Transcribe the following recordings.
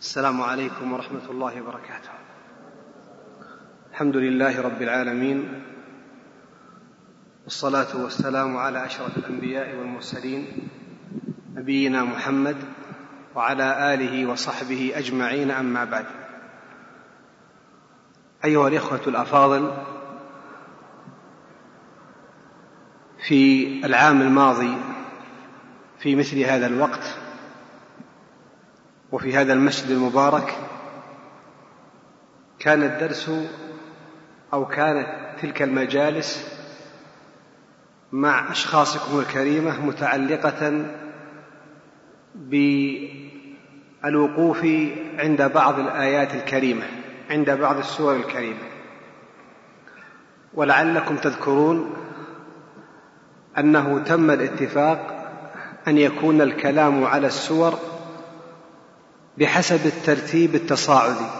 السلام عليكم ورحمة الله وبركاته. الحمد لله رب العالمين والصلاة والسلام على أشرف الأنبياء والمرسلين نبينا محمد وعلى آله وصحبه أجمعين أما بعد. أيها الإخوة الأفاضل في العام الماضي في مثل هذا الوقت وفي هذا المسجد المبارك كان الدرس أو كانت تلك المجالس مع أشخاصكم الكريمة متعلقة بالوقوف عند بعض الآيات الكريمة عند بعض السور الكريمة. ولعلكم تذكرون أنه تم الاتفاق أن يكون الكلام على السور بحسب الترتيب التصاعدي.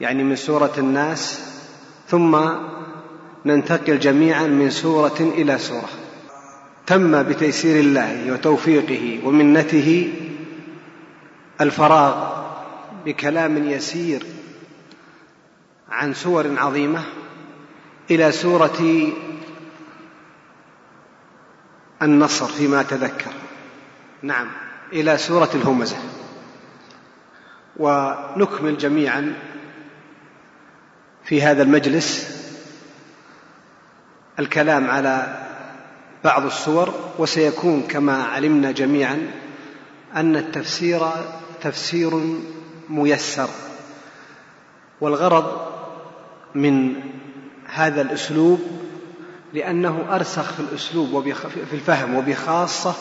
يعني من سورة الناس ثم ننتقل جميعا من سورة إلى سورة. تم بتيسير الله وتوفيقه ومنته الفراغ بكلام يسير عن سور عظيمة إلى سورة النصر فيما تذكر. نعم إلى سورة الهمزة. ونكمل جميعا في هذا المجلس الكلام على بعض الصور وسيكون كما علمنا جميعا أن التفسير تفسير ميسر. والغرض من هذا الأسلوب لأنه أرسخ في الأسلوب وفي الفهم وبخاصة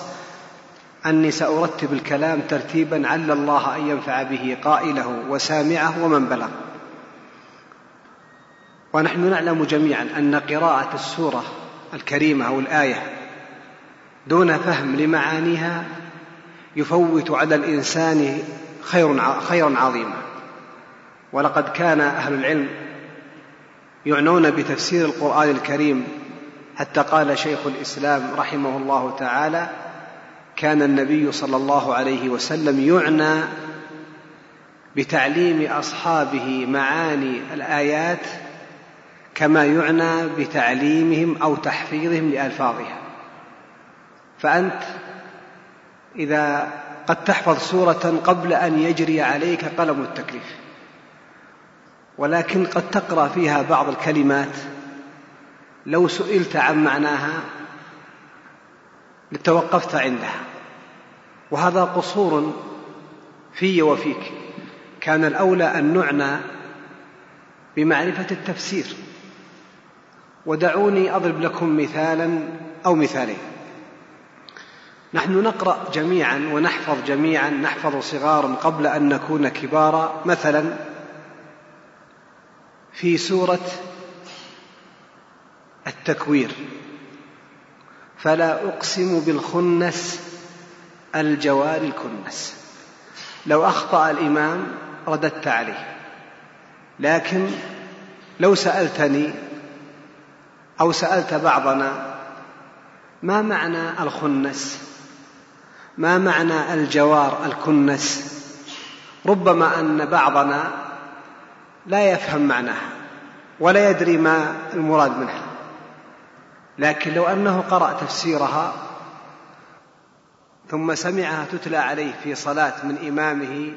أني سأرتب الكلام ترتيبا عل الله أن ينفع به قائله وسامعه ومن بلغ. ونحن نعلم جميعا أن قراءة السورة الكريمة أو الآية دون فهم لمعانيها يفوت على الإنسان خير خيرا عظيما. ولقد كان أهل العلم يعنون بتفسير القرآن الكريم حتى قال شيخ الإسلام رحمه الله تعالى كان النبي صلى الله عليه وسلم يعنى بتعليم أصحابه معاني الآيات كما يعنى بتعليمهم أو تحفيظهم لألفاظها. فأنت إذا قد تحفظ سورة قبل أن يجري عليك قلم التكليف ولكن قد تقرأ فيها بعض الكلمات لو سئلت عن معناها لتوقفت عندها. وهذا قصور في وفيك. كان الأولى أن نعنى بمعرفة التفسير. ودعوني أضرب لكم مثالا أو مثالين. نحن نقرأ جميعا ونحفظ جميعا نحفظ صغارا قبل أن نكون كبارا. مثلا في سورة التكوير. فلا أقسم بالخنس الجوار الكنس. لو أخطأ الإمام رددت عليه. لكن لو سألتني أو سألت بعضنا ما معنى الخنس؟ ما معنى الجوار الكنس؟ ربما أن بعضنا لا يفهم معناها ولا يدري ما المراد منها. لكن لو أنه قرأ تفسيرها ثم سمعها تتلى عليه في صلاة من إمامه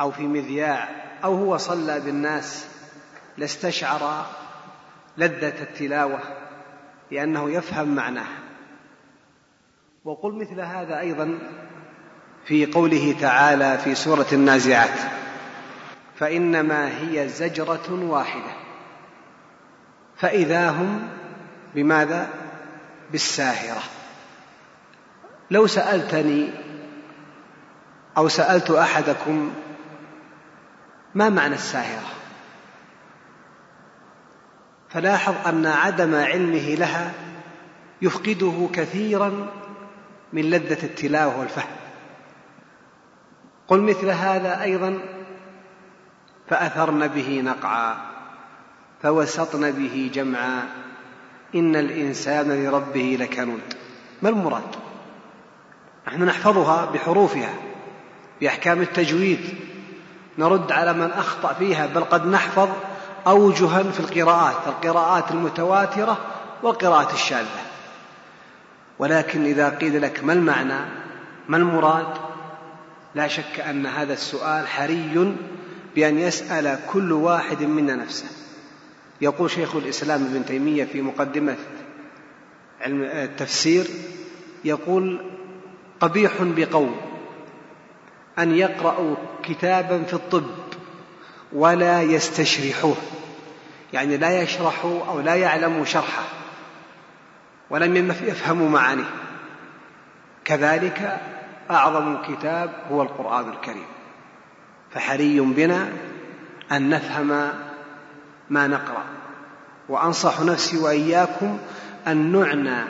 أو في مذياع أو هو صلى بالناس لاستشعر لذة التلاوة لأنه يفهم معناها وقل مثل هذا أيضا في قوله تعالى في سورة النازعات فإنما هي زجرة واحدة فإذا هم بماذا؟ بالساهرة. لو سألتني أو سألت أحدكم ما معنى الساهرة؟ فلاحظ أن عدم علمه لها يفقده كثيرا من لذة التلاوة والفهم. قل مثل هذا أيضا فأثرن به نقعا فوسطن به جمعا إن الإنسان لربه لكنود. ما المراد؟ نحن نحفظها بحروفها بأحكام التجويد. نرد على من أخطأ فيها بل قد نحفظ أوجها في القراءات القراءات المتواترة والقراءات الشاذة. ولكن إذا قيل لك ما المعنى ما المراد؟ لا شك أن هذا السؤال حري بأن يسأل كل واحد منا نفسه. يقول شيخ الإسلام ابن تيمية في مقدمة علم التفسير يقول قبيح بقوم أن يقرأوا كتابا في الطب ولا يستشرحوه. يعني لا يشرحوا أو لا يعلموا شرحه ولم يفهموا معانيه. كذلك أعظم كتاب هو القرآن الكريم. فحري بنا أن نفهم ما نقرأ. وأنصح نفسي وإياكم أن نعنى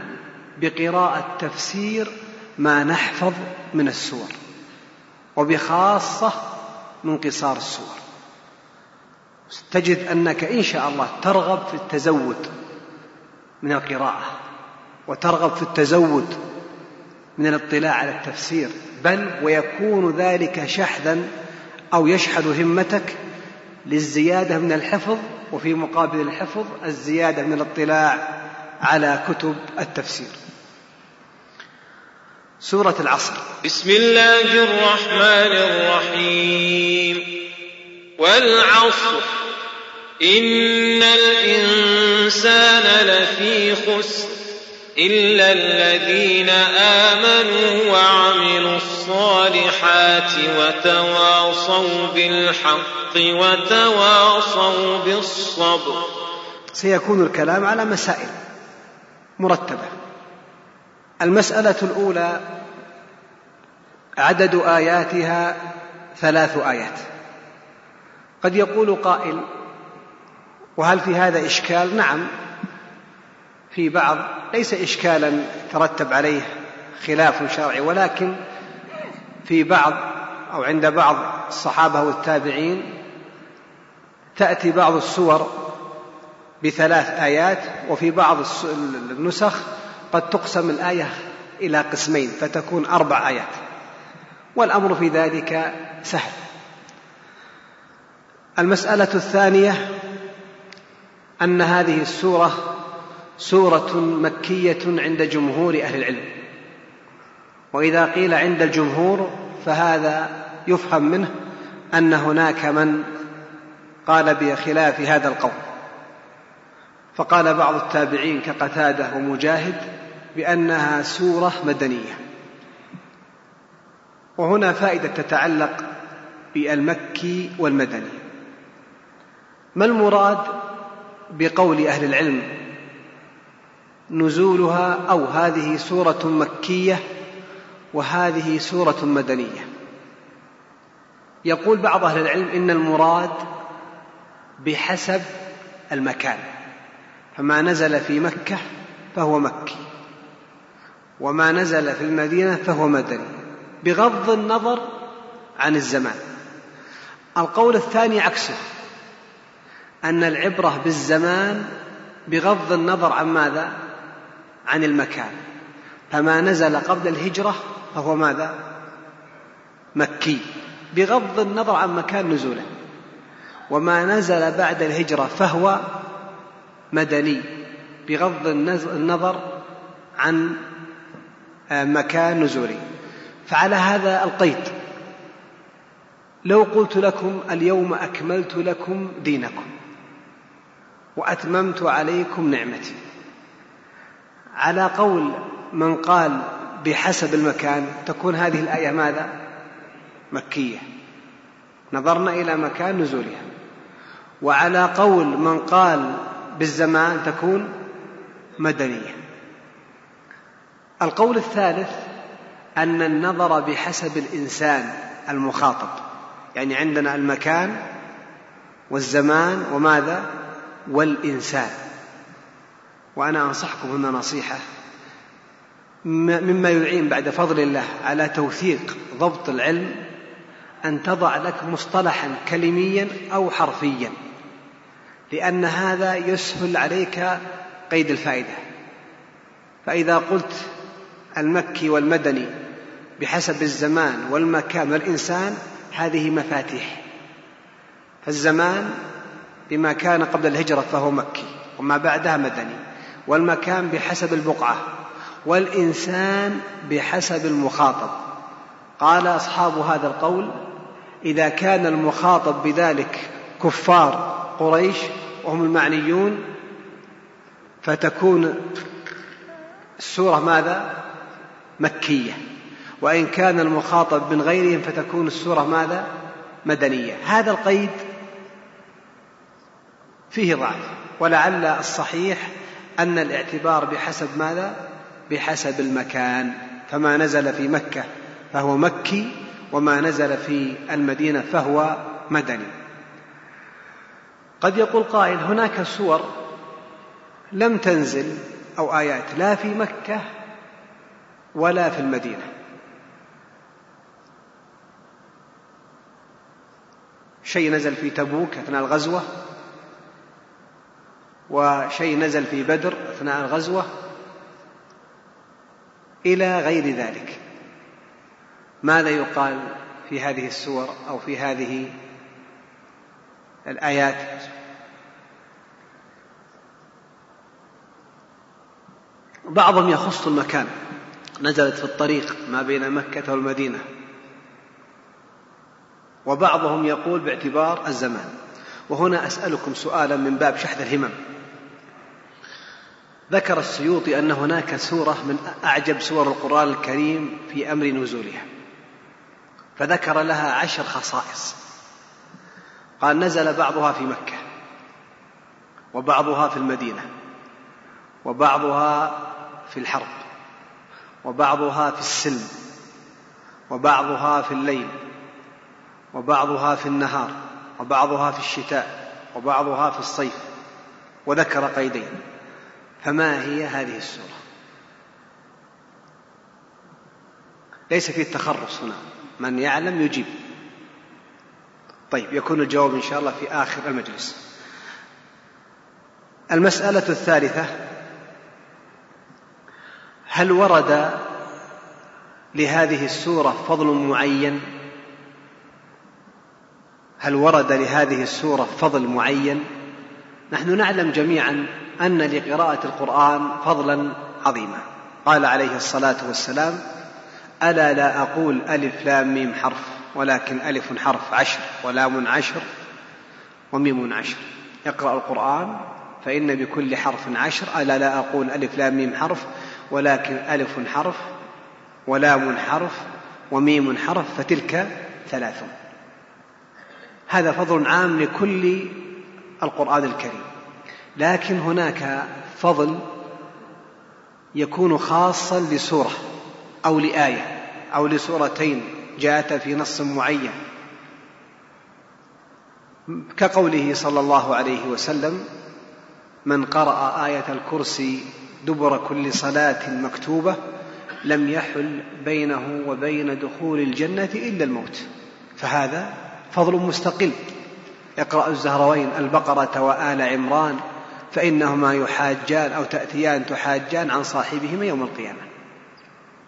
بقراءة تفسير ما نحفظ من السور وبخاصة من قصار السور. تجد أنك إن شاء الله ترغب في التزود من القراءة وترغب في التزود من الاطلاع على التفسير. بل ويكون ذلك شحذا أو يشحذ همتك للزيادة من الحفظ وفي مقابل الحفظ الزيادة من الاطلاع على كتب التفسير. سورة العصر. بسم الله الرحمن الرحيم. والعصر. إن الإنسان لفي خسر إلا الذين آمنوا وعملوا الصالحات وتواصوا بالحق وتواصوا بالصبر. سيكون الكلام على مسائل مرتبة. المسألة الأولى عدد آياتها ثلاث آيات قد يقول قائل وهل في هذا إشكال؟ نعم في بعض ليس إشكالا ترتب عليه خلاف شرعي ولكن في بعض أو عند بعض الصحابة والتابعين تأتي بعض السور بثلاث آيات وفي بعض النسخ قد تقسم الآية إلى قسمين فتكون أربع آيات. والأمر في ذلك سهل. المسألة الثانية أن هذه السورة سورة مكية عند جمهور أهل العلم. وإذا قيل عند الجمهور فهذا يفهم منه أن هناك من قال بخلاف هذا القول. فقال بعض التابعين كقتادة ومجاهد بأنها سورة مدنية. وهنا فائدة تتعلق بالمكي والمدني. ما المراد بقول أهل العلم نزولها أو هذه سورة مكية وهذه سورة مدنية؟ يقول بعض أهل العلم إن المراد بحسب المكان. فما نزل في مكة فهو مكي. وما نزل في المدينة فهو مدني بغض النظر عن الزمان القول الثاني عكسه أن العبرة بالزمان بغض النظر عن ماذا؟ عن المكان فما نزل قبل الهجرة فهو ماذا؟ مكي بغض النظر عن مكان نزوله وما نزل بعد الهجرة فهو مدني بغض النظر عن مكان نزوله فعلى هذا القيد لو قلت لكم اليوم أكملت لكم دينكم وأتممت عليكم نعمتي. على قول من قال بحسب المكان تكون هذه الآية ماذا؟ مكية. نظرنا إلى مكان نزولها. وعلى قول من قال بالزمان تكون مدنية. القول الثالث أن النظر بحسب الإنسان المخاطب. يعني عندنا المكان والزمان وماذا؟ والإنسان. وأنا أنصحكم هنا نصيحة مما يعين بعد فضل الله على توثيق ضبط العلم أن تضع لك مصطلحا كلميا أو حرفيا لأن هذا يسهل عليك قيد الفائدة. فإذا قلت المكي والمدني بحسب الزمان والمكان والإنسان هذه مفاتيح. فالزمان بما كان قبل الهجرة فهو مكي وما بعدها مدني. والمكان بحسب البقعة والإنسان بحسب المخاطب. قال أصحاب هذا القول إذا كان المخاطب بذلك كفار قريش وهم المعنيون فتكون السورة ماذا؟ مكية. وإن كان المخاطب من غيرهم فتكون السورة ماذا؟ مدنية. هذا القيد فيه ضعف. ولعل الصحيح أن الاعتبار بحسب ماذا؟ بحسب المكان. فما نزل في مكة فهو مكي وما نزل في المدينة فهو مدني. قد يقول قائل هناك سور لم تنزل أو آيات لا في مكة ولا في المدينة. شيء نزل في تبوك أثناء الغزوة وشيء نزل في بدر أثناء الغزوة إلى غير ذلك. ماذا يقال في هذه السور أو في هذه الآيات؟ بعضهم يخص المكان. نزلت في الطريق ما بين مكة والمدينة. وبعضهم يقول باعتبار الزمان. وهنا أسألكم سؤالا من باب شحذ الهمم. ذكر السيوطي أن هناك سورة من أعجب سور القرآن الكريم في أمر نزولها. فذكر لها عشر خصائص. قال نزل بعضها في مكة وبعضها في المدينة وبعضها في الحرب. وبعضها في السلم وبعضها في الليل وبعضها في النهار وبعضها في الشتاء وبعضها في الصيف وذكر قيدين. فما هي هذه السورة؟ ليس في التخرص هنا. من يعلم يجيب. طيب يكون الجواب إن شاء الله في آخر المجلس. المسألة الثالثة هل ورد لهذه السورة فضل معين؟ هل ورد لهذه السورة فضل معين؟ نحن نعلم جميعا أن لقراءة القرآن فضلا عظيما. قال عليه الصلاة والسلام ألا لا أقول ألف لام ميم حرف ولكن ألف حرف عشر ولام عشر وميم عشر. اقرأ القرآن فإن بكل حرف عشر. ألا لا أقول ألف لام ميم حرف ولكن ألف حرف ولام حرف وميم حرف فتلك ثلاث هذا فضل عام لكل القرآن الكريم. لكن هناك فضل يكون خاصا لسورة أو لآية أو لسورتين جاءت في نص معين. كقوله صلى الله عليه وسلم من قرأ آية الكرسي دبر كل صلاة مكتوبة لم يحل بينه وبين دخول الجنة إلا الموت. فهذا فضل مستقل. اقرأ الزهروين البقرة وآل عمران فإنهما يحاجان أو تأتيان تحاجان عن صاحبهما يوم القيامة.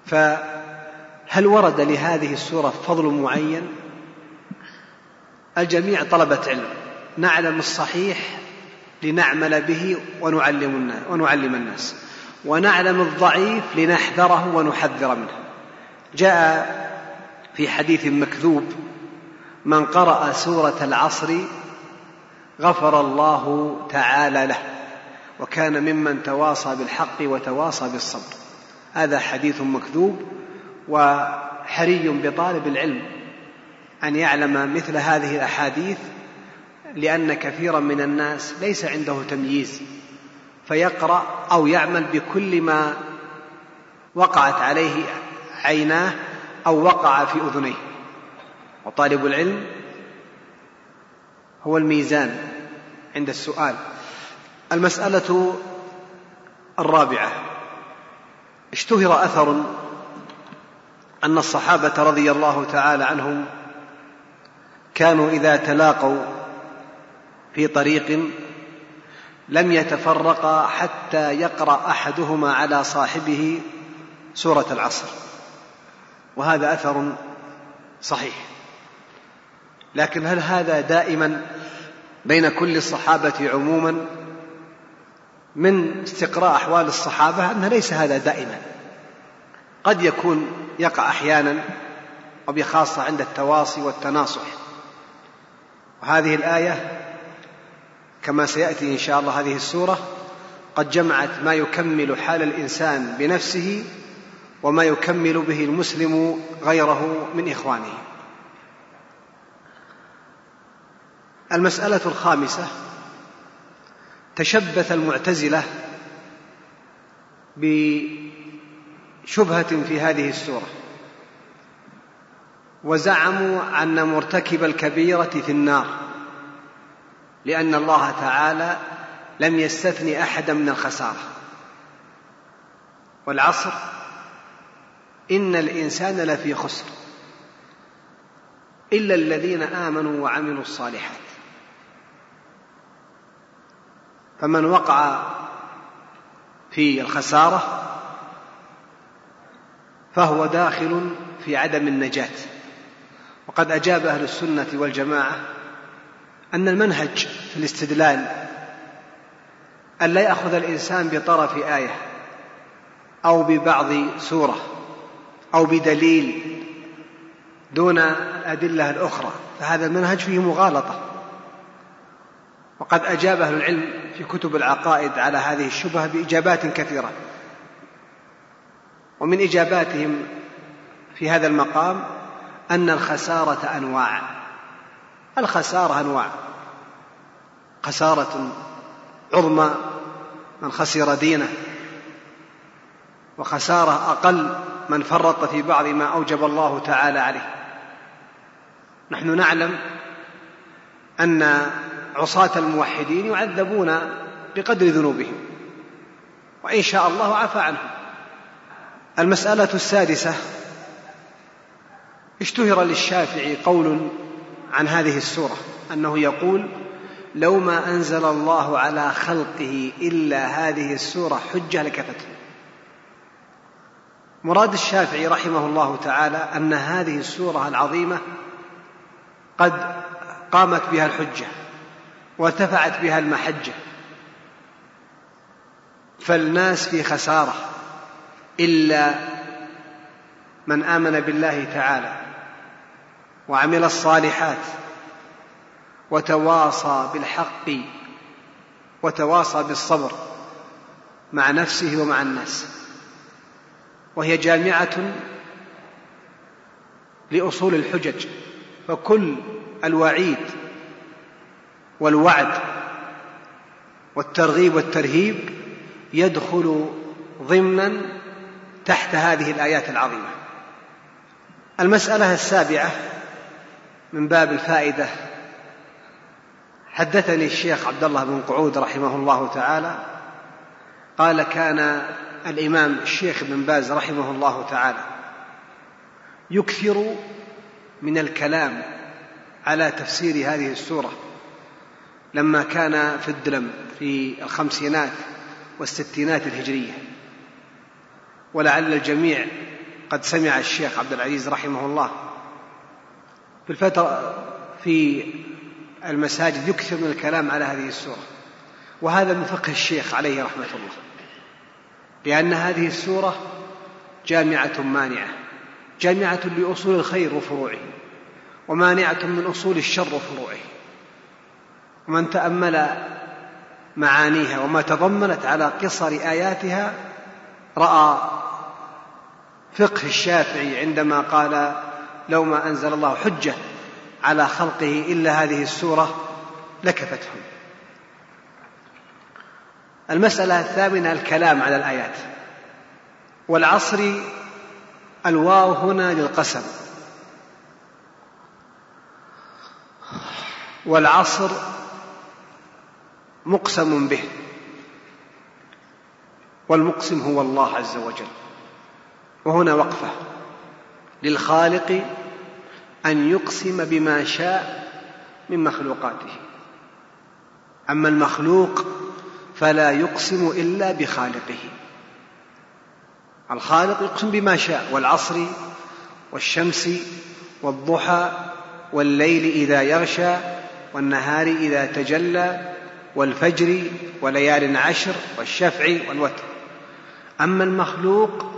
فهل ورد لهذه السورة فضل معين؟ الجميع طلبة علم. نعلم الصحيح لنعمل به ونعلم الناس ونعلم الناس. ونعلم الضعيف لنحذره ونحذر منه. جاء في حديث مكذوب من قرأ سورة العصر غفر الله تعالى له وكان ممن تواصى بالحق وتواصى بالصبر. هذا حديث مكذوب وحري بطالب العلم أن يعلم مثل هذه الأحاديث لأن كثيرا من الناس ليس عنده تمييز. فيقرأ أو يعمل بكل ما وقعت عليه عيناه أو وقع في أذنيه. وطالب العلم هو الميزان عند السؤال. المسألة الرابعة اشتهر أثر أن الصحابة رضي الله تعالى عنهم كانوا إذا تلاقوا في طريق لم يتفرقا حتى يقرأ أحدهما على صاحبه سورة العصر. وهذا أثر صحيح. لكن هل هذا دائما بين كل الصحابة عموما من استقراء أحوال الصحابة أن ليس هذا دائما؟ قد يكون يقع أحيانا وبخاصة عند التواصي والتناصح. وهذه الآية كما سيأتي إن شاء الله هذه السورة قد جمعت ما يكمل حال الإنسان بنفسه وما يكمل به المسلم غيره من إخوانه. المسألة الخامسة تشبث المعتزلة بشبهة في هذه السورة وزعموا أن مرتكب الكبيرة في النار. لأن الله تعالى لم يستثن أحدا من الخسارة. والعصر إن الإنسان لفي خسر إلا الذين آمنوا وعملوا الصالحات. فمن وقع في الخسارة فهو داخل في عدم النجاة. وقد أجاب أهل السنة والجماعة أن المنهج في الاستدلال أن لا يأخذ الإنسان بطرف آية أو ببعض سورة أو بدليل دون الأدلة الأخرى فهذا المنهج فيه مغالطة. وقد أجاب أهل العلم في كتب العقائد على هذه الشبهة بإجابات كثيرة. ومن إجاباتهم في هذا المقام أن الخسارة أنواع. الخسارة أنواع. خسارة عظمى من خسر دينه. وخسارة أقل من فرط في بعض ما أوجب الله تعالى عليه. نحن نعلم أن عصاة الموحدين يعذبون بقدر ذنوبهم. وإن شاء الله عفى عنهم. المسألة السادسة اشتهر للشافعي قول عن هذه السورة أنه يقول لو ما أنزل الله على خلقه إلا هذه السورة حجة لكفته. مراد الشافعي رحمه الله تعالى أن هذه السورة العظيمة قد قامت بها الحجة وارتفعت بها المحجة. فالناس في خسارة إلا من آمن بالله تعالى. وعمل الصالحات وتواصى بالحق وتواصى بالصبر مع نفسه ومع الناس. وهي جامعة لأصول الحجج فكل الوعيد والوعد والترغيب والترهيب يدخل ضمنا تحت هذه الآيات العظيمة. المسألة السابعة من باب الفائدة. حدثني الشيخ عبد الله بن قعود رحمه الله تعالى. قال كان الإمام الشيخ بن باز رحمه الله تعالى يكثر من الكلام على تفسير هذه السورة لما كان في الدلم في الخمسينات والستينات الهجرية. ولعل الجميع قد سمع الشيخ عبد العزيز رحمه الله في الفترة في المساجد يكثر من الكلام على هذه السورة. وهذا من فقه الشيخ عليه رحمة الله. لأن هذه السورة جامعة مانعة. جامعة لأصول الخير وفروعه. ومانعة من أصول الشر وفروعه. ومن تأمل معانيها وما تضمنت على قصر آياتها رأى فقه الشافعي عندما قال لو ما أنزل الله حجة على خلقه إلا هذه السورة لكفتهم. المسألة الثامنة الكلام على الآيات. والعصر الواو هنا للقسم. والعصر مقسم به. والمقسم هو الله عز وجل. وهنا وقفة. للخالق أن يقسم بما شاء من مخلوقاته. أما المخلوق فلا يقسم إلا بخالقه. الخالق يقسم بما شاء والعصر والشمس والضحى والليل إذا يغشى والنهار إذا تجلى والفجر وليال عشر والشفع والوتر. أما المخلوق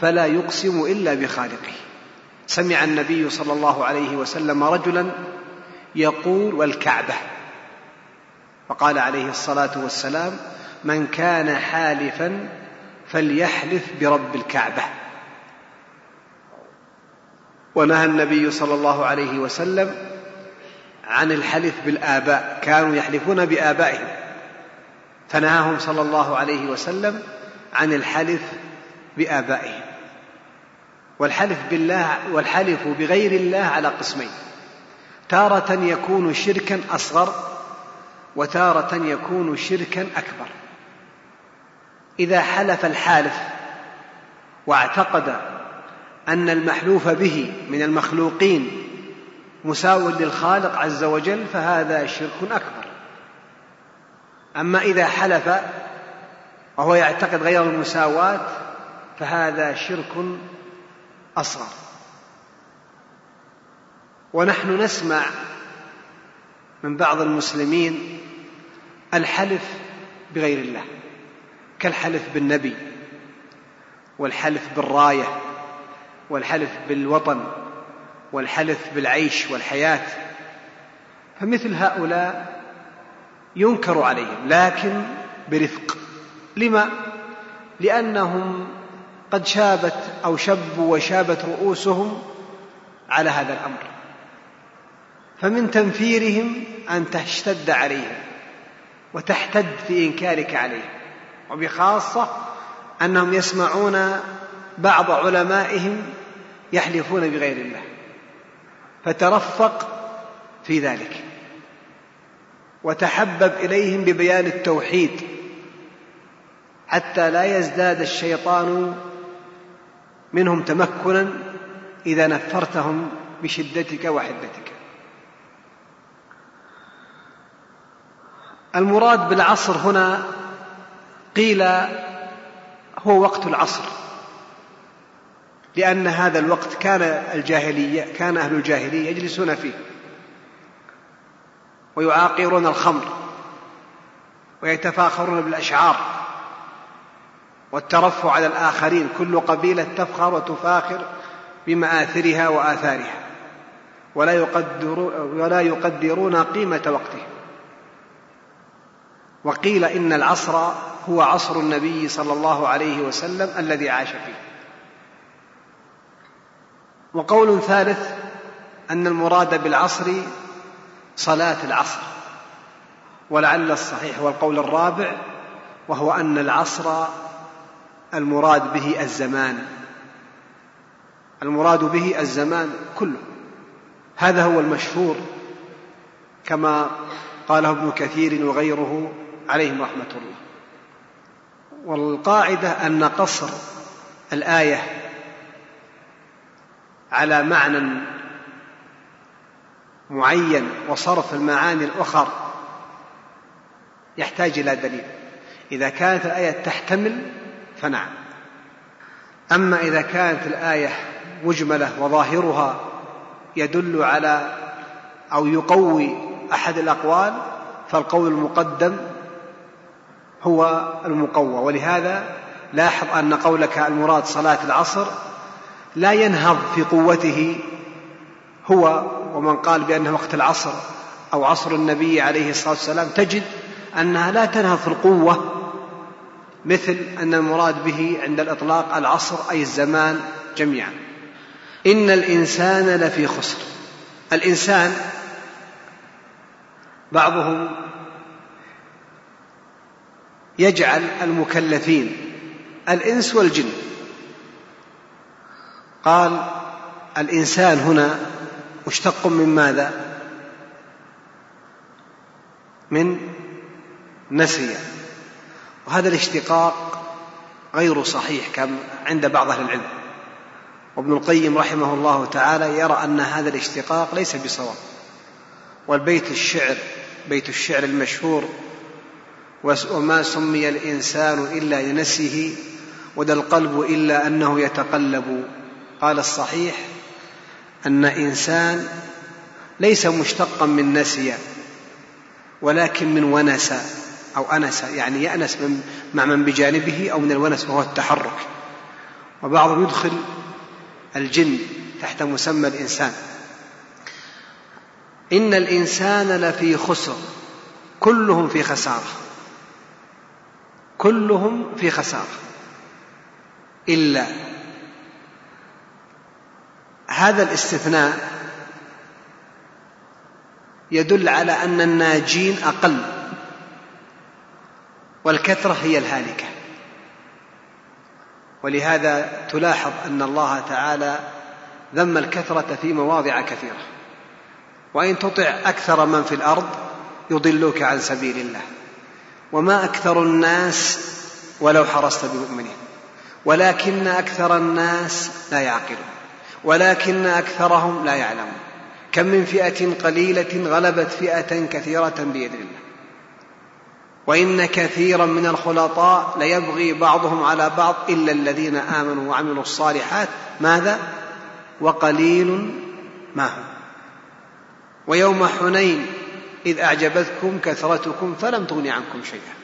فلا يقسم إلا بخالقه. سمع النبي صلى الله عليه وسلم رجلا يقول والكعبة. فقال عليه الصلاة والسلام من كان حالفا فليحلف برب الكعبة. ونهى النبي صلى الله عليه وسلم عن الحلف بالآباء. كانوا يحلفون بآبائهم. فنهاهم صلى الله عليه وسلم عن الحلف بآبائهم. والحلف بالله والحلف بغير الله على قسمين. تارة يكون شركا أصغر وتارة يكون شركا أكبر. إذا حلف الحالف واعتقد أن المحلوف به من المخلوقين مساو للخالق عز وجل فهذا شرك أكبر. أما إذا حلف وهو يعتقد غير المساواة فهذا شرك أصغر ونحن نسمع من بعض المسلمين الحلف بغير الله كالحلف بالنبي والحلف بالراية والحلف بالوطن والحلف بالعيش والحياة. فمثل هؤلاء ينكر عليهم لكن برفق. لما؟ لأنهم قد شابت أو شبوا وشابت رؤوسهم على هذا الأمر. فمن تنفيرهم أن تشتد عليهم وتحتد في إنكارك عليهم وبخاصة أنهم يسمعون بعض علمائهم يحلفون بغير الله. فترفق في ذلك. وتحبب إليهم ببيان التوحيد حتى لا يزداد الشيطان منهم تمكنا إذا نفرتهم بشدتك وحدتك. المراد بالعصر هنا قيل هو وقت العصر لأن هذا الوقت كان الجاهلية كان أهل الجاهلية يجلسون فيه ويعاقرون الخمر ويتفاخرون بالأشعار. والترفع على الآخرين كل قبيلة تفخر وتفاخر بمآثرها وآثارها. ولا يقدرون, ولا يقدرون قيمة وقتهم. وقيل إن العصر هو عصر النبي صلى الله عليه وسلم الذي عاش فيه. وقول ثالث أن المراد بالعصر صلاة العصر ولعل الصحيح هو القول الرابع وهو أن العصر المراد به الزمان. المراد به الزمان كله. هذا هو المشهور كما قاله ابن كثير وغيره عليهم رحمة الله. والقاعدة أن قصر الآية على معنى معين وصرف المعاني الأخر يحتاج إلى دليل. إذا كانت الآية تحتمل فنعم. أما إذا كانت الآية مجملة وظاهرها يدل على أو يقوي أحد الأقوال فالقول المقدم هو المقوى. ولهذا لاحظ أن قولك المراد صلاة العصر لا ينهض في قوته هو ومن قال بأنه وقت العصر أو عصر النبي عليه الصلاة والسلام تجد أنها لا تنهض في القوة مثل أن المراد به عند الإطلاق العصر أي الزمان جميعا. إن الإنسان لفي خسر. الإنسان بعضهم يجعل المكلفين الإنس والجن. قال الإنسان هنا مشتق من ماذا؟ من نسي وهذا الاشتقاق غير صحيح كما عند بعض أهل العلم. وابن القيم رحمه الله تعالى يرى أن هذا الاشتقاق ليس بصواب. والبيت الشعر بيت الشعر المشهور وما سمي الإنسان إلا لنسه ودا القلب إلا أنه يتقلب. قال الصحيح أن إنسان ليس مشتقا من نسي ولكن من ونس أو أنس يعني يأنس من مع من بجانبه أو من الونس وهو التحرك. وبعضهم يدخل الجن تحت مسمى الإنسان. إن الإنسان لفي خسر. كلهم في خسارة. كلهم في خسارة. إلا هذا الاستثناء يدل على أن الناجين أقل. والكثرة هي الهالكة. ولهذا تلاحظ أن الله تعالى ذم الكثرة في مواضع كثيرة. وإن تطع أكثر من في الأرض يضلوك عن سبيل الله. وما أكثر الناس ولو حرصت بمؤمنين. ولكن أكثر الناس لا يعقلون. ولكن أكثرهم لا يعلمون. كم من فئة قليلة غلبت فئة كثيرة بإذن الله. وإن كثيرا من الخلطاء ليبغي بعضهم على بعض إلا الذين آمنوا وعملوا الصالحات. ماذا؟ وقليل ما هم. ويوم حنين إذ أعجبتكم كثرتكم فلم تغن عنكم شيئا.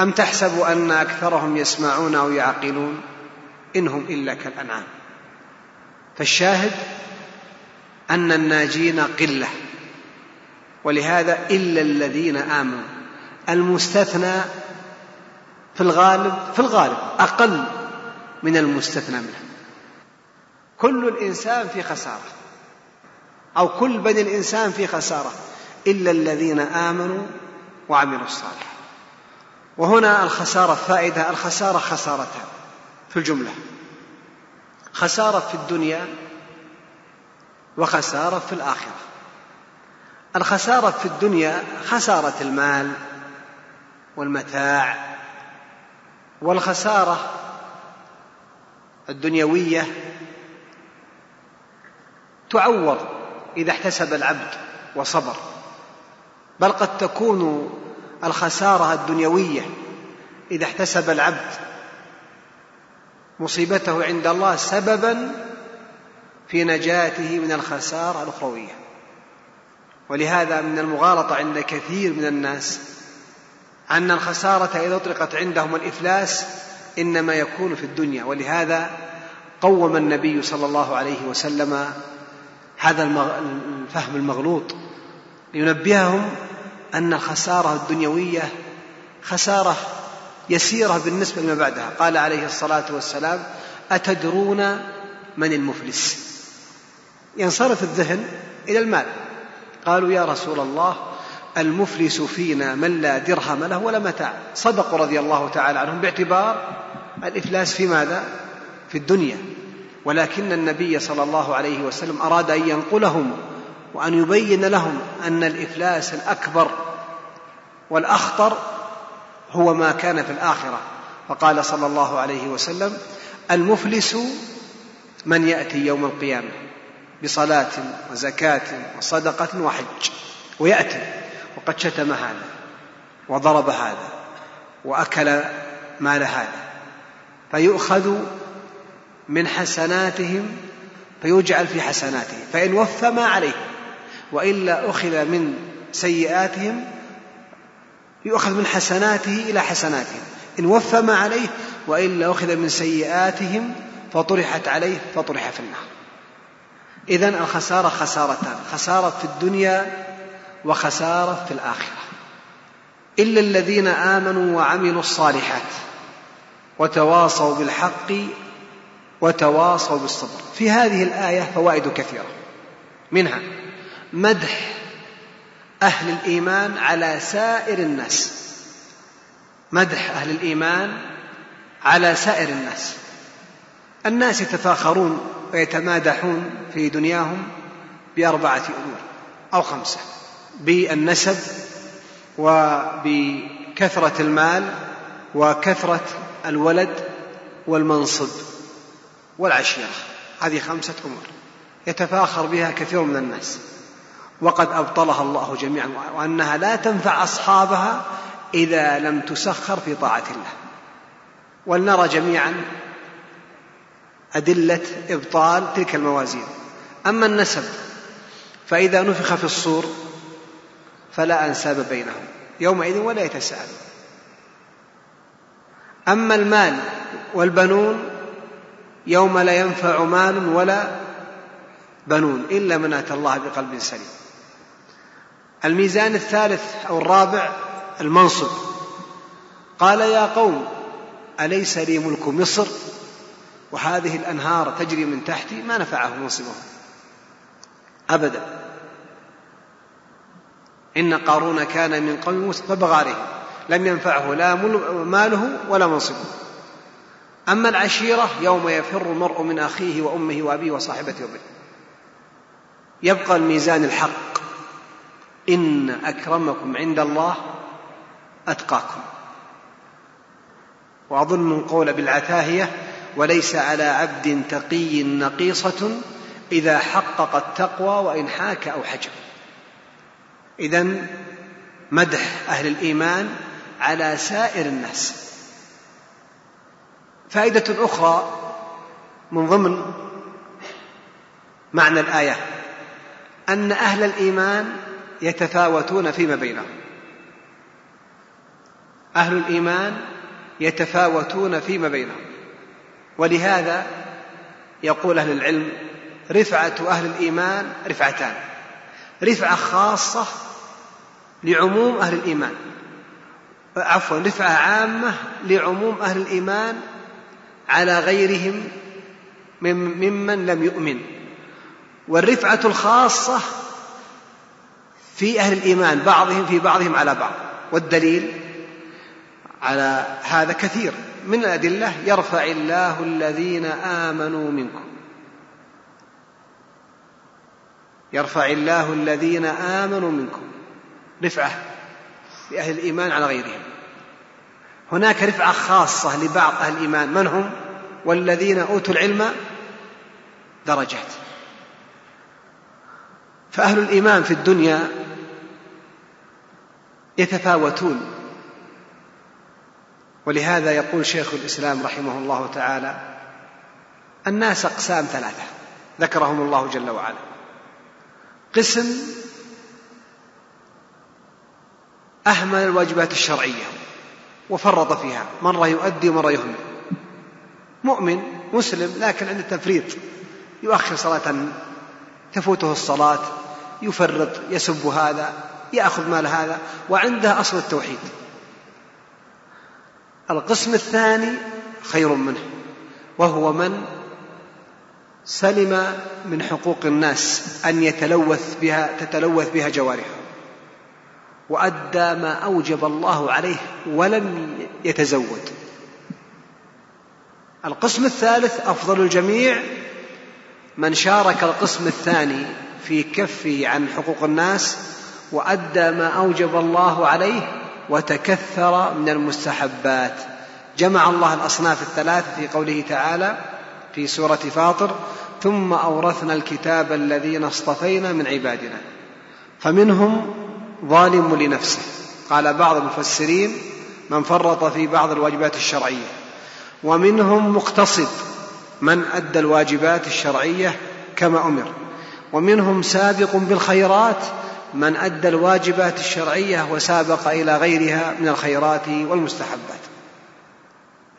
أم تحسب أن أكثرهم يسمعون أو يعقلون؟ إن هم إلا كالأنعام. فالشاهد أن الناجين قلة. ولهذا إلا الذين آمنوا. المستثنى في الغالب في الغالب أقل من المستثنى منه. كل الإنسان في خسارة أو كل بني الإنسان في خسارة إلا الذين آمنوا وعملوا الصالحات. وهنا الخسارة فائدة الخسارة خسارتان في الجملة. خسارة في الدنيا وخسارة في الآخرة. الخسارة في الدنيا خسارة المال والمتاع والخسارة الدنيوية تعوض إذا احتسب العبد وصبر. بل قد تكون الخسارة الدنيوية إذا احتسب العبد مصيبته عند الله سببا في نجاته من الخسارة الأخروية. ولهذا من المغالطة عند كثير من الناس أن الخسارة إذا أطلقت عندهم الإفلاس إنما يكون في الدنيا ولهذا قوم النبي صلى الله عليه وسلم هذا الفهم المغلوط لينبههم أن الخسارة الدنيوية خسارة يسيرة بالنسبة لما بعدها. قال عليه الصلاة والسلام أتدرون من المفلس؟ ينصرف الذهن إلى المال. قالوا يا رسول الله المفلس فينا من لا درهم له ولا متاع. صدقوا رضي الله تعالى عنهم باعتبار الإفلاس في ماذا؟ في الدنيا. ولكن النبي صلى الله عليه وسلم أراد أن ينقلهم وأن يبين لهم أن الإفلاس الأكبر والأخطر هو ما كان في الآخرة. فقال صلى الله عليه وسلم المفلس من يأتي يوم القيامة. بصلاة وزكاة وصدقة وحج. ويأتي وقد شتم هذا وضرب هذا وأكل مال هذا. فيؤخذ من حسناتهم فيجعل في حسناته. فإن وفى ما عليه وإلا أخذ من سيئاتهم يؤخذ من حسناته إلى حسناتهم إن وفى ما عليه وإلا أخذ من سيئاتهم فطرحت عليه فطرح في النار. إذن الخسارة خسارتان خسارة في الدنيا وخسارة في الآخرة. إلا الذين آمنوا وعملوا الصالحات وتواصوا بالحق وتواصوا بالصبر. في هذه الآية فوائد كثيرة. منها مدح أهل الإيمان على سائر الناس. مدح أهل الإيمان على سائر الناس. الناس يتفاخرون ويتمادحون في دنياهم بأربعة أمور أو خمسة بالنسب وبكثرة المال وكثرة الولد والمنصب والعشيرة. هذه خمسة أمور يتفاخر بها كثير من الناس وقد أبطلها الله جميعا وأنها لا تنفع أصحابها إذا لم تسخر في طاعة الله. ولنرى جميعا أدلة إبطال تلك الموازين. أما النسب فإذا نفخ في الصور فلا أنساب بينهم يومئذ ولا يتساءل. أما المال والبنون يوم لا ينفع مال ولا بنون إلا من أتى الله بقلب سليم. الميزان الثالث أو الرابع المنصب. قال يا قوم أليس لي ملك مصر؟ وهذه الأنهار تجري من تحتي ما نفعه منصبهم أبدا. إن قارون كان من قوم موسى فبغى عليه. لم ينفعه لا ماله ولا منصبه. أما العشيرة يوم يفر المرء من أخيه وأمه وأبيه وصاحبته وبنيه يبقى الميزان الحق. إن أكرمكم عند الله أتقاكم. وأظن قول بالعتاهية وليس على عبد تقي نقيصة إذا حقق التقوى وإن حاك أو حجب إذا مدح أهل الإيمان على سائر الناس. فائدة أخرى من ضمن معنى الآية أن أهل الإيمان يتفاوتون فيما بينهم. أهل الإيمان يتفاوتون فيما بينهم. ولهذا يقول أهل العلم رفعة أهل الإيمان رفعتان. رفعة خاصة لعموم أهل الإيمان. عفوا رفعة عامة لعموم أهل الإيمان على غيرهم ممن لم يؤمن. والرفعة الخاصة في أهل الإيمان بعضهم في بعضهم على بعض. والدليل على هذا كثير. من الأدلة يرفع الله الذين آمنوا منكم. يرفع الله الذين آمنوا منكم. رفعة لأهل الإيمان على غيرهم. هناك رفعة خاصة لبعض أهل الإيمان. من هم؟ والذين أوتوا العلم درجات. فأهل الإيمان في الدنيا يتفاوتون. ولهذا يقول شيخ الإسلام رحمه الله تعالى الناس أقسام ثلاثة ذكرهم الله جل وعلا. قسم أهمل الواجبات الشرعية وفرط فيها مرة يؤدي ومرة يهمل. مؤمن مسلم لكن عنده تفريط. يؤخر صلاة تفوته الصلاة يفرط يسب هذا يأخذ مال هذا وعنده أصل التوحيد. القسم الثاني خير منه وهو من سلم من حقوق الناس أن يتلوث بها تتلوث بها جوارحه وأدى ما أوجب الله عليه ولم يتزود. القسم الثالث أفضل الجميع من شارك القسم الثاني في كفه عن حقوق الناس وأدى ما أوجب الله عليه وتكثر من المستحبات. جمع الله الأصناف الثلاثة في قوله تعالى في سورة فاطر ثم أورثنا الكتاب الذين اصطفينا من عبادنا. فمنهم ظالم لنفسه. قال بعض المفسرين من فرط في بعض الواجبات الشرعية. ومنهم مقتصد من أدى الواجبات الشرعية كما أمر. ومنهم سابق بالخيرات من أدى الواجبات الشرعية وسابق إلى غيرها من الخيرات والمستحبات.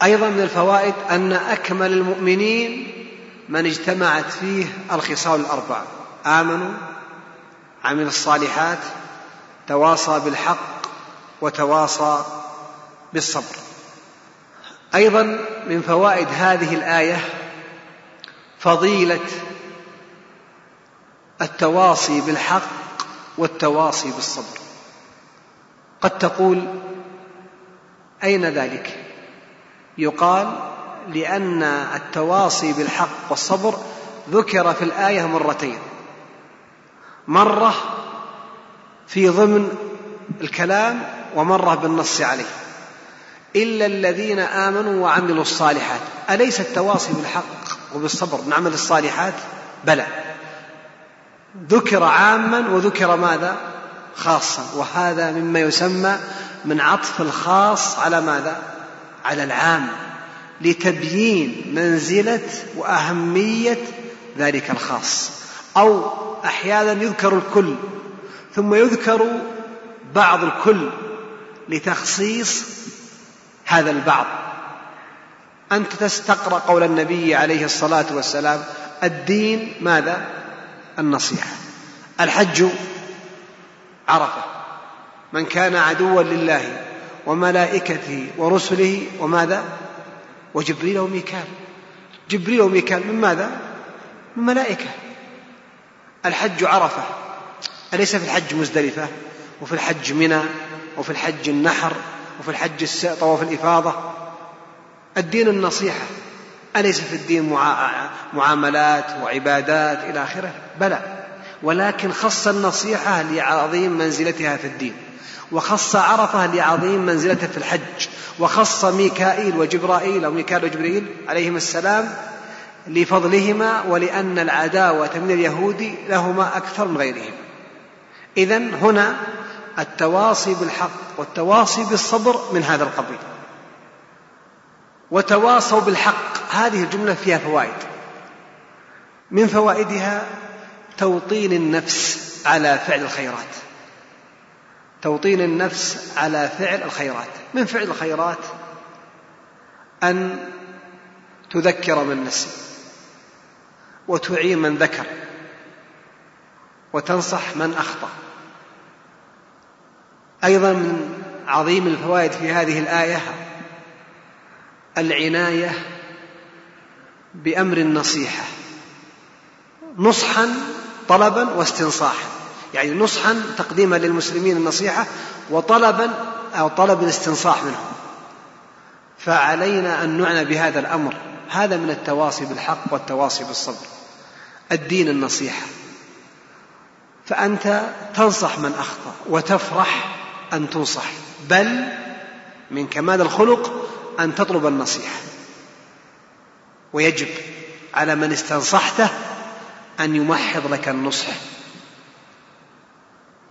أيضا من الفوائد أن أكمل المؤمنين من اجتمعت فيه الخصال الاربع آمنوا عمل الصالحات تواصى بالحق وتواصى بالصبر. أيضا من فوائد هذه الآية فضيلة التواصي بالحق والتواصي بالصبر. قد تقول أين ذلك؟ يقال لأن التواصي بالحق والصبر ذكر في الآية مرتين. مرة في ضمن الكلام ومرة بالنص عليه. إلا الذين آمنوا وعملوا الصالحات. أليس التواصي بالحق وبالصبر نعمل الصالحات؟ بلى. ذكر عاما وذكر ماذا؟ خاصا. وهذا مما يسمى من عطف الخاص على ماذا؟ على العام لتبيين منزلة وأهمية ذلك الخاص. أو أحيانا يذكر الكل ثم يذكر بعض الكل لتخصيص هذا البعض. أنت تستقرأ قول النبي عليه الصلاة والسلام الدين ماذا؟ النصيحة. الحج عرفة. من كان عدوا لله وملائكته ورسله وماذا؟ وجبريل وميكال. جبريل وميكال من ماذا؟ من ملائكة. الحج عرفة. أليس في الحج مزدلفة؟ وفي الحج منى وفي الحج النحر وفي الحج طواف الإفاضة. الدين النصيحة. أليس في الدين معاملات وعبادات إلى آخره؟ بلى. ولكن خص النصيحة لعظيم منزلتها في الدين وخص عرفة لعظيم منزلته في الحج وخص ميكائيل وجبرائيل أو ميكائيل وجبريل عليهم السلام لفضلهما ولأن العداوة من اليهود لهما أكثر من غيرهم. إذا هنا التواصي بالحق والتواصي بالصبر من هذا القبيل. وتواصوا بالحق هذه الجملة فيها فوائد. من فوائدها توطين النفس على فعل الخيرات. توطين النفس على فعل الخيرات. من فعل الخيرات؟ أن تذكر من نسي وتعين من ذكر وتنصح من أخطأ. أيضا من عظيم الفوائد في هذه الآية العناية بأمر النصيحة. نصحا طلبا واستنصاحا. يعني نصحا تقديما للمسلمين النصيحة وطلبا أو طلب الاستنصاح منهم. فعلينا أن نعنى بهذا الأمر. هذا من التواصي بالحق والتواصي بالصبر. الدين النصيحة. فأنت تنصح من أخطأ وتفرح أن تنصح. بل من كمال الخلق أن تطلب النصيحة. ويجب على من استنصحته أن يمحض لك النصح.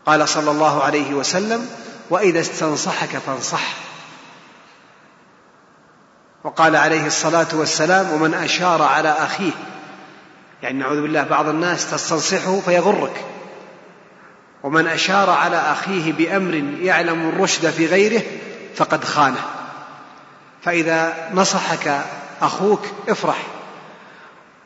قال صلى الله عليه وسلم وإذا استنصحك فانصح. وقال عليه الصلاة والسلام ومن أشار على أخيه يعني نعوذ بالله بعض الناس تستنصحه فيغرك. ومن أشار على أخيه بأمر يعلم الرشد في غيره فقد خانه. فإذا نصحك أخوك افرح.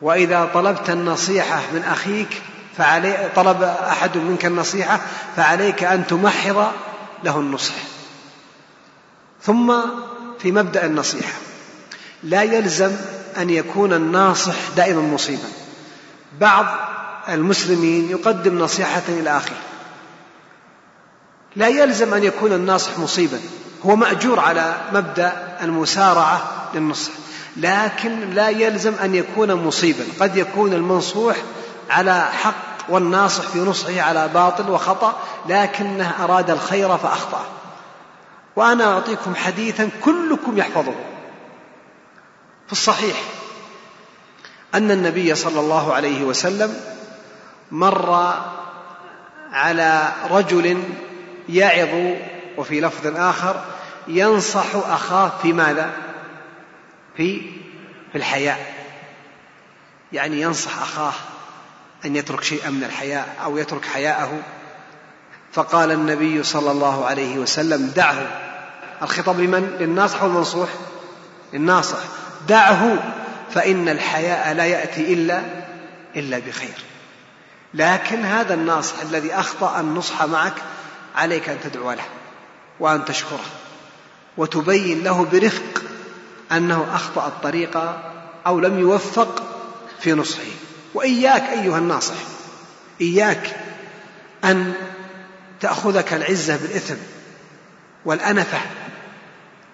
وإذا طلبت النصيحة من أخيك فعلي طلب أحد منك النصيحة فعليك أن تمحض له النصح. ثم في مبدأ النصيحة لا يلزم أن يكون الناصح دائما مصيبا. بعض المسلمين يقدم نصيحة إلى أخيه لا يلزم أن يكون الناصح مصيبا. هو مأجور على مبدأ المسارعة للنصح. لكن لا يلزم أن يكون مصيبا. قد يكون المنصوح على حق والناصح في نصحه على باطل وخطأ لكنه أراد الخير فأخطأ. وأنا أعطيكم حديثا كلكم يحفظه. في الصحيح أن النبي صلى الله عليه وسلم مر على رجل يعظ وفي لفظ آخر ينصح أخاه في ماذا؟ في في الحياء. يعني ينصح أخاه أن يترك شيئا من الحياء أو يترك حياءه. فقال النبي صلى الله عليه وسلم دعه. الخطاب لمن؟ للناصح والمنصوح للناصح. دعه فإن الحياء لا يأتي إلا إلا بخير. لكن هذا الناصح الذي أخطأ النصح معك عليك أن تدعو له وأن تشكره وتبين له برفق أنه أخطأ الطريق أو لم يوفق في نصحه. وإياك أيها الناصح إياك أن تأخذك العزة بالإثم والأنفة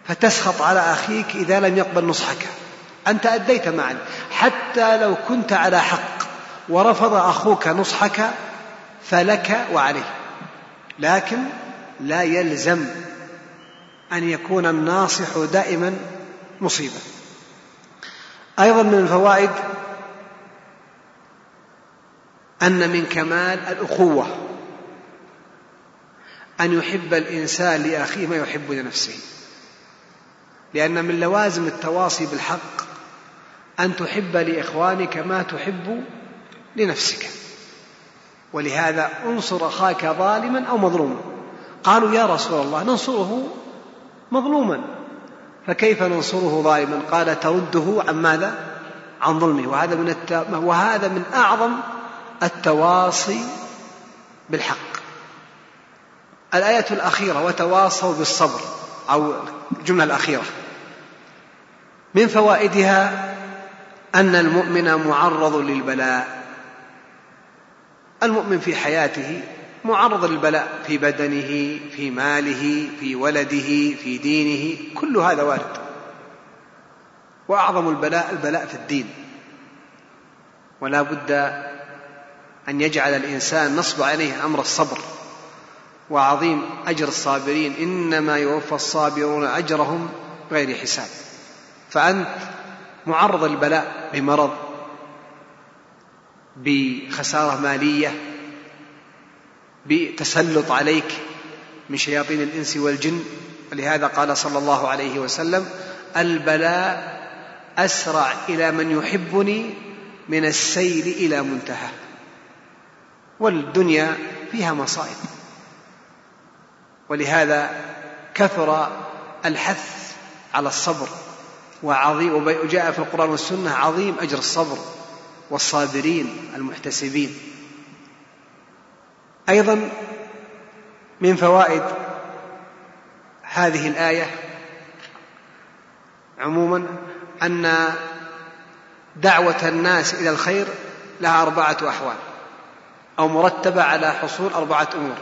فتسخط على أخيك إذا لم يقبل نصحك. أنت أديت معا. حتى لو كنت على حق ورفض أخوك نصحك فلك وعليه لكن لا يلزم أن يكون الناصح دائما مصيبة. أيضا من الفوائد أن من كمال الأخوة أن يحب الإنسان لأخيه ما يحب لنفسه. لأن من لوازم التواصي بالحق أن تحب لإخوانك ما تحب لنفسك. ولهذا انصر أخاك ظالما أو مظلوما. قالوا يا رسول الله ننصره مظلوما. فكيف ننصره ظالما؟ قال ترده عن ماذا؟ عن ظلمه. وهذا من الت... وهذا من أعظم التواصي بالحق. الآية الأخيرة وتواصوا بالصبر أو الجملة الأخيرة. من فوائدها أن المؤمن معرض للبلاء. المؤمن في حياته معرض للبلاء في بدنه في ماله في ولده في دينه كل هذا وارد. وأعظم البلاء البلاء في الدين. ولا بد أن يجعل الإنسان نصب عليه أمر الصبر وعظيم أجر الصابرين. إنما يوفى الصابرون أجرهم بغير حساب. فأنت معرض للبلاء بمرض بخسارة مالية بتسلط عليك من شياطين الإنس والجن. ولهذا قال صلى الله عليه وسلم البلاء أسرع إلى من يحبني من السيل إلى منتهى. والدنيا فيها مصائب. ولهذا كثر الحث على الصبر. وعظيم وجاء في القرآن والسنة عظيم أجر الصبر. والصابرين المحتسبين. أيضا من فوائد هذه الآية عموما أن دعوة الناس إلى الخير لها أربعة أحوال أو مرتبة على حصول أربعة أمور.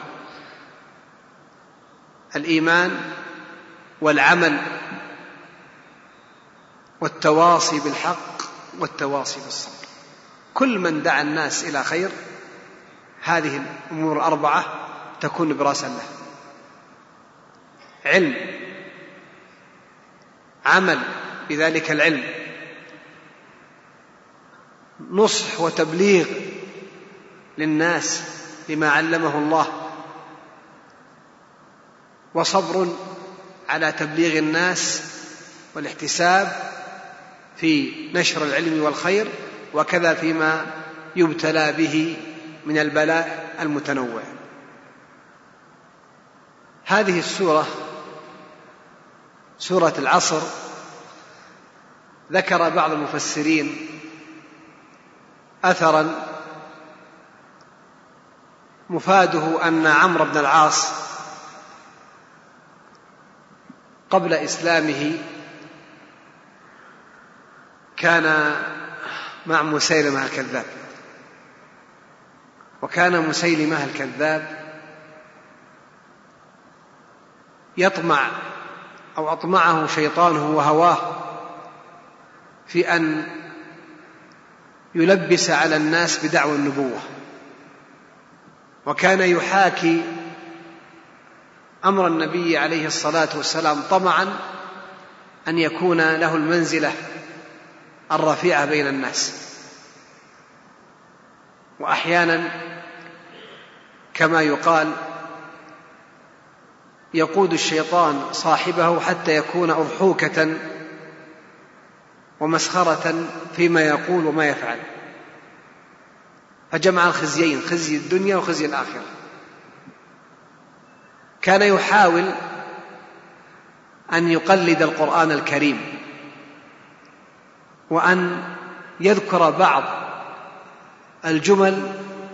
الإيمان والعمل والتواصي بالحق والتواصي بالصبر. كل من دعا الناس إلى خير هذه الأمور الأربعة تكون براسا له علم. عمل. بذلك العلم. نصح وتبليغ للناس لما علمه الله. وصبر على تبليغ الناس والاحتساب في نشر العلم والخير وكذا فيما يبتلى به من البلاء المتنوع. هذه السورة سورة العصر ذكر بعض المفسرين اثرا مفاده أن عمرو بن العاص قبل إسلامه كان مع مسيلمة الكذاب. وكان مسيلمة الكذاب يطمع أو أطمعه شيطانه وهواه في أن يلبس على الناس بدعوى النبوة وكان يحاكي أمر النبي عليه الصلاة والسلام طمعا أن يكون له المنزلة الرفيعة بين الناس. واحيانا كما يقال يقود الشيطان صاحبه حتى يكون أضحوكة ومسخرة فيما يقول وما يفعل. فجمع الخزيين خزي الدنيا وخزي الآخرة. كان يحاول أن يقلد القرآن الكريم وأن يذكر بعض الجمل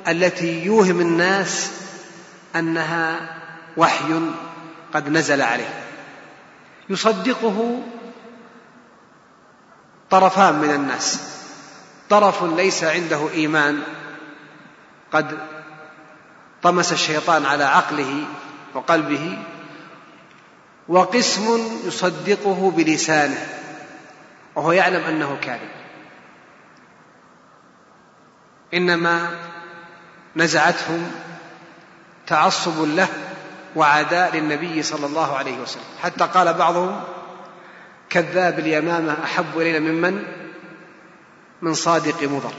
التي يوهم الناس أنها وحي قد نزل عليه. يصدقه طرفان من الناس. طرف ليس عنده إيمان قد طمس الشيطان على عقله وقلبه وقسم يصدقه بلسانه وهو يعلم أنه كاذب. إنما نزعتهم تعصب له وعداء للنبي صلى الله عليه وسلم. حتى قال بعضهم كذاب اليمامة أحب إلينا ممن؟ من صادق مضر.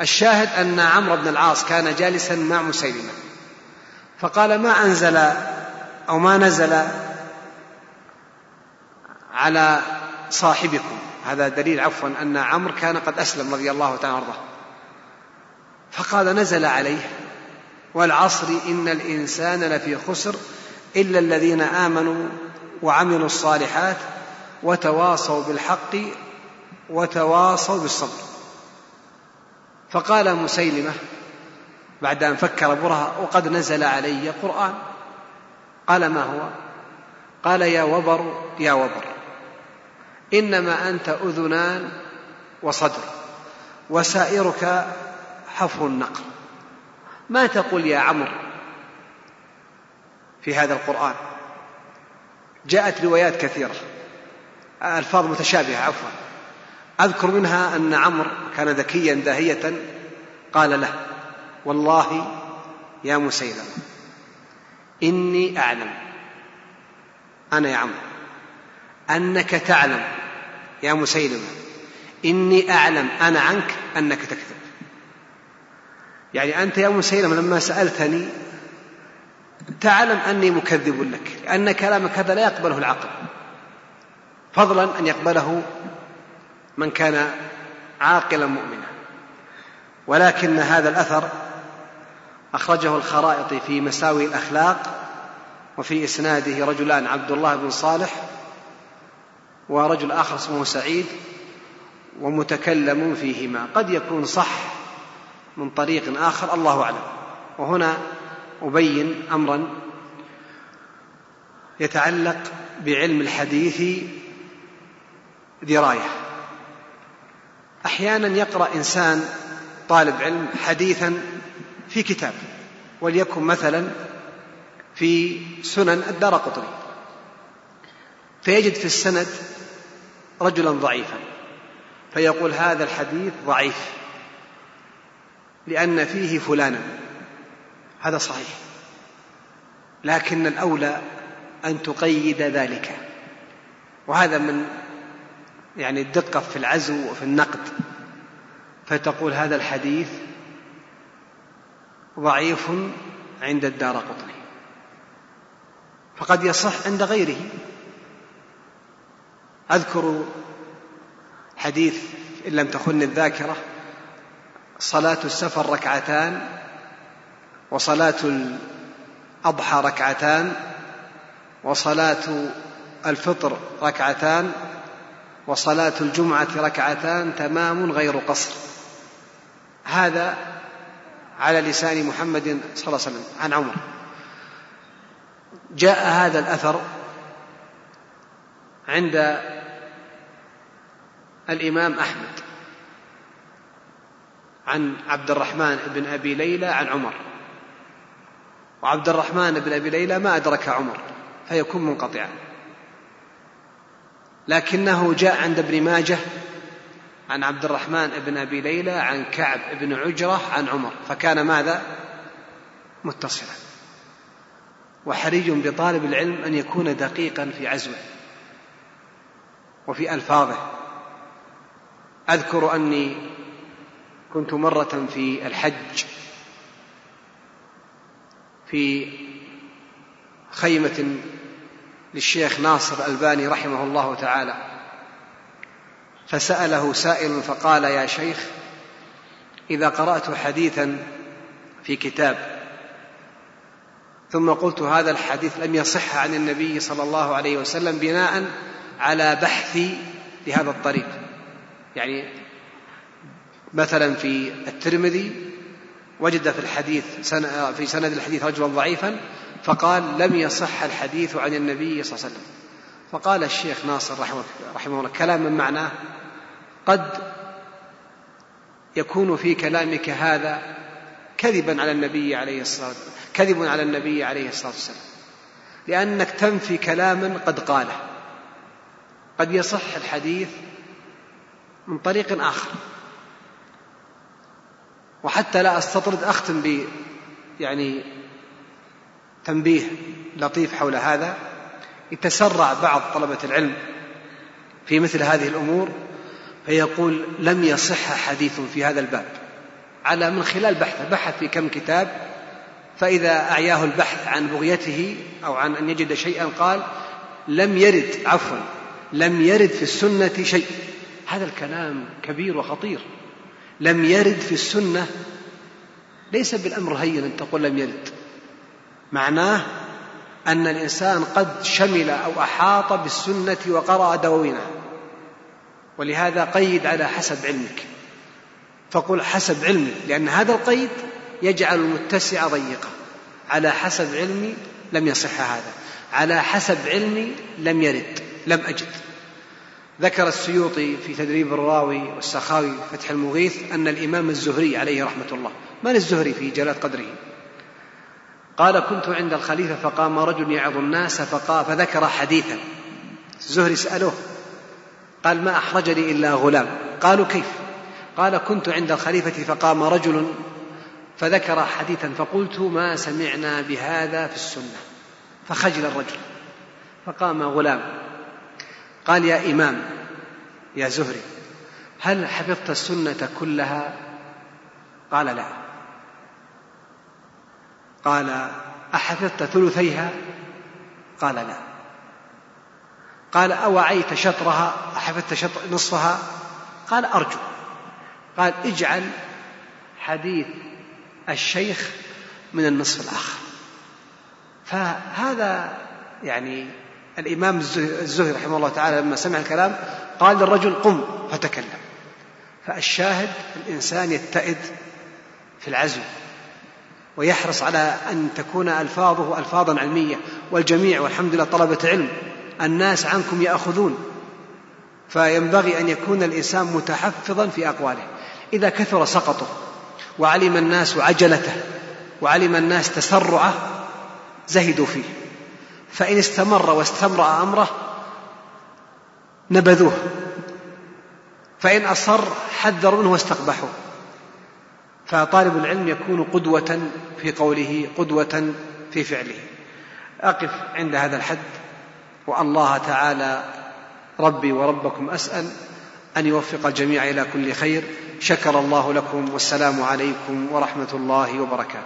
الشاهد أن عمرو بن العاص كان جالسا مع مسيلمة فقال ما أنزل أو ما نزل على صاحبكم؟ هذا دليل عفوا أن عمرو كان قد أسلم رضي الله تعالى عنه. فقال نزل عليه والعصر إن الإنسان لفي خسر إلا الذين آمنوا وعملوا الصالحات وتواصوا بالحق وتواصوا بالصبر. فقال مسيلمة بعد أن فكر برهة وقد نزل علي قرآن. قال ما هو؟ قال يا وبر يا وبر إنما أنت أذنان وصدر وسائرك حفر النقر ما تقول يا عمرو في هذا القرآن؟ جاءت روايات كثيرة ألفاظ متشابهة عفوا. أذكر منها أن عمرو كان ذكيا داهية قال له والله يا مسيلم إني أعلم أنا يا عمرو أنك تعلم يا مسيلمة إني أعلم أنا عنك أنك تكذب. يعني أنت يا مسيلمة لما سألتني تعلم أني مكذب لك لأن كلامك هذا لا يقبله العقل. فضلا أن يقبله من كان عاقلا مؤمنا. ولكن هذا الأثر أخرجه الخرائطي في مساوي الأخلاق وفي إسناده رجلان عبد الله بن صالح ورجل آخر اسمه سعيد ومتكلم فيهما. قد يكون صح من طريق آخر الله أعلم. وهنا أبين أمرا يتعلق بعلم الحديث دراية. أحيانا يقرأ إنسان طالب علم حديثا في كتاب وليكن مثلا في سنن الدار قطري فيجد في السند رجلا ضعيفا فيقول هذا الحديث ضعيف. لأن فيه فلانا. هذا صحيح. لكن الأولى أن تقيد ذلك. وهذا من يعني الدقة في العزو وفي النقد. فتقول هذا الحديث ضعيف عند الدار قطني. فقد يصح عند غيره. أذكر حديث إن لم تخن الذاكرة. صلاة السفر ركعتان وصلاة الأضحى ركعتان وصلاة الفطر ركعتان وصلاة الجمعة ركعتان تمام غير قصر. هذا على لسان محمد صلى الله عليه وسلم عن عمر. جاء هذا الأثر عند الإمام أحمد. عن عبد الرحمن بن أبي ليلى عن عمر. وعبد الرحمن بن أبي ليلى ما أدرك عمر فيكون منقطعا. لكنه جاء عند ابن ماجه عن عبد الرحمن بن أبي ليلى عن كعب بن عجرة عن عمر فكان ماذا؟ متصلا. وحري بطالب العلم أن يكون دقيقا في عزوه وفي ألفاظه. أذكر أني كنت مرة في الحج في خيمة للشيخ ناصر الباني رحمه الله تعالى فسأله سائل فقال يا شيخ إذا قرأت حديثا في كتاب ثم قلت هذا الحديث لم يصح عن النبي صلى الله عليه وسلم بناء على بحثي لهذا الطريق يعني مثلا في الترمذي وجد في الحديث في سند الحديث رجلا ضعيفا فقال لم يصح الحديث عن النبي صلى الله عليه وسلم. فقال الشيخ ناصر رحمه, رحمه الله كلاما معناه قد يكون في كلامك هذا كذبا على النبي عليه الصلاة كذب على النبي عليه الصلاة والسلام. لأنك تنفي كلاما قد قاله. قد يصح الحديث من طريق آخر. وحتى لا أستطرد أختم ب يعني تنبيه لطيف حول هذا يتسرع بعض طلبة العلم في مثل هذه الأمور فيقول لم يصح حديث في هذا الباب. على من خلال بحث بحث في كم كتاب فإذا أعياه البحث عن بغيته أو عن أن يجد شيئا قال لم يرد عفوا لم يرد في السنة شيء. هذا الكلام كبير وخطير. لم يرد في السنة. ليس بالأمر هين أن تقول لم يرد. معناه أن الإنسان قد شمل أو أحاط بالسنة وقرأ دواوينها ولهذا قيد على حسب علمك. فقل حسب علمي لأن هذا القيد يجعل المتسع ضيقا. على حسب علمي لم يصح هذا. على حسب علمي لم يرد لم أجد. ذكر السيوطي في تدريب الراوي والسخاوي فتح المغيث أن الإمام الزهري عليه رحمة الله من الزهري في جلال قدره؟ قال كنت عند الخليفة فقام رجل يعظ الناس فقال فذكر حديثا. الزهري سألوه قال ما أحرجني إلا غلام. قالوا كيف؟ قال كنت عند الخليفة فقام رجل فذكر حديثا فقلت ما سمعنا بهذا في السنة. فخجل الرجل فقام غلام. قال يا إمام يا زهري هل حفظت السنة كلها؟ قال لا. قال أحفظت ثلثيها؟ قال لا. قال أوعيت شطرها؟ أحفظت شطر نصفها؟ قال أرجو. قال اجعل حديث الشيخ من النصف الآخر. فهذا يعني الإمام الزهري رحمه الله تعالى لما سمع الكلام قال للرجل قم فتكلم. فالشاهد الإنسان يتئد في العزم ويحرص على أن تكون ألفاظه ألفاظا علمية. والجميع والحمد لله طلبة علم الناس عنكم يأخذون. فينبغي أن يكون الإنسان متحفظا في أقواله. إذا كثر سقطه وعلم الناس عجلته وعلم الناس تسرعه زهدوا فيه. فإن استمر واستمرأ أمره نبذوه. فإن أصر حذروا منه واستقبحوه. فطالب العلم يكون قدوة في قوله قدوة في فعله. أقف عند هذا الحد والله تعالى ربي وربكم أسأل أن يوفق الجميع إلى كل خير. شكر الله لكم والسلام عليكم ورحمة الله وبركاته.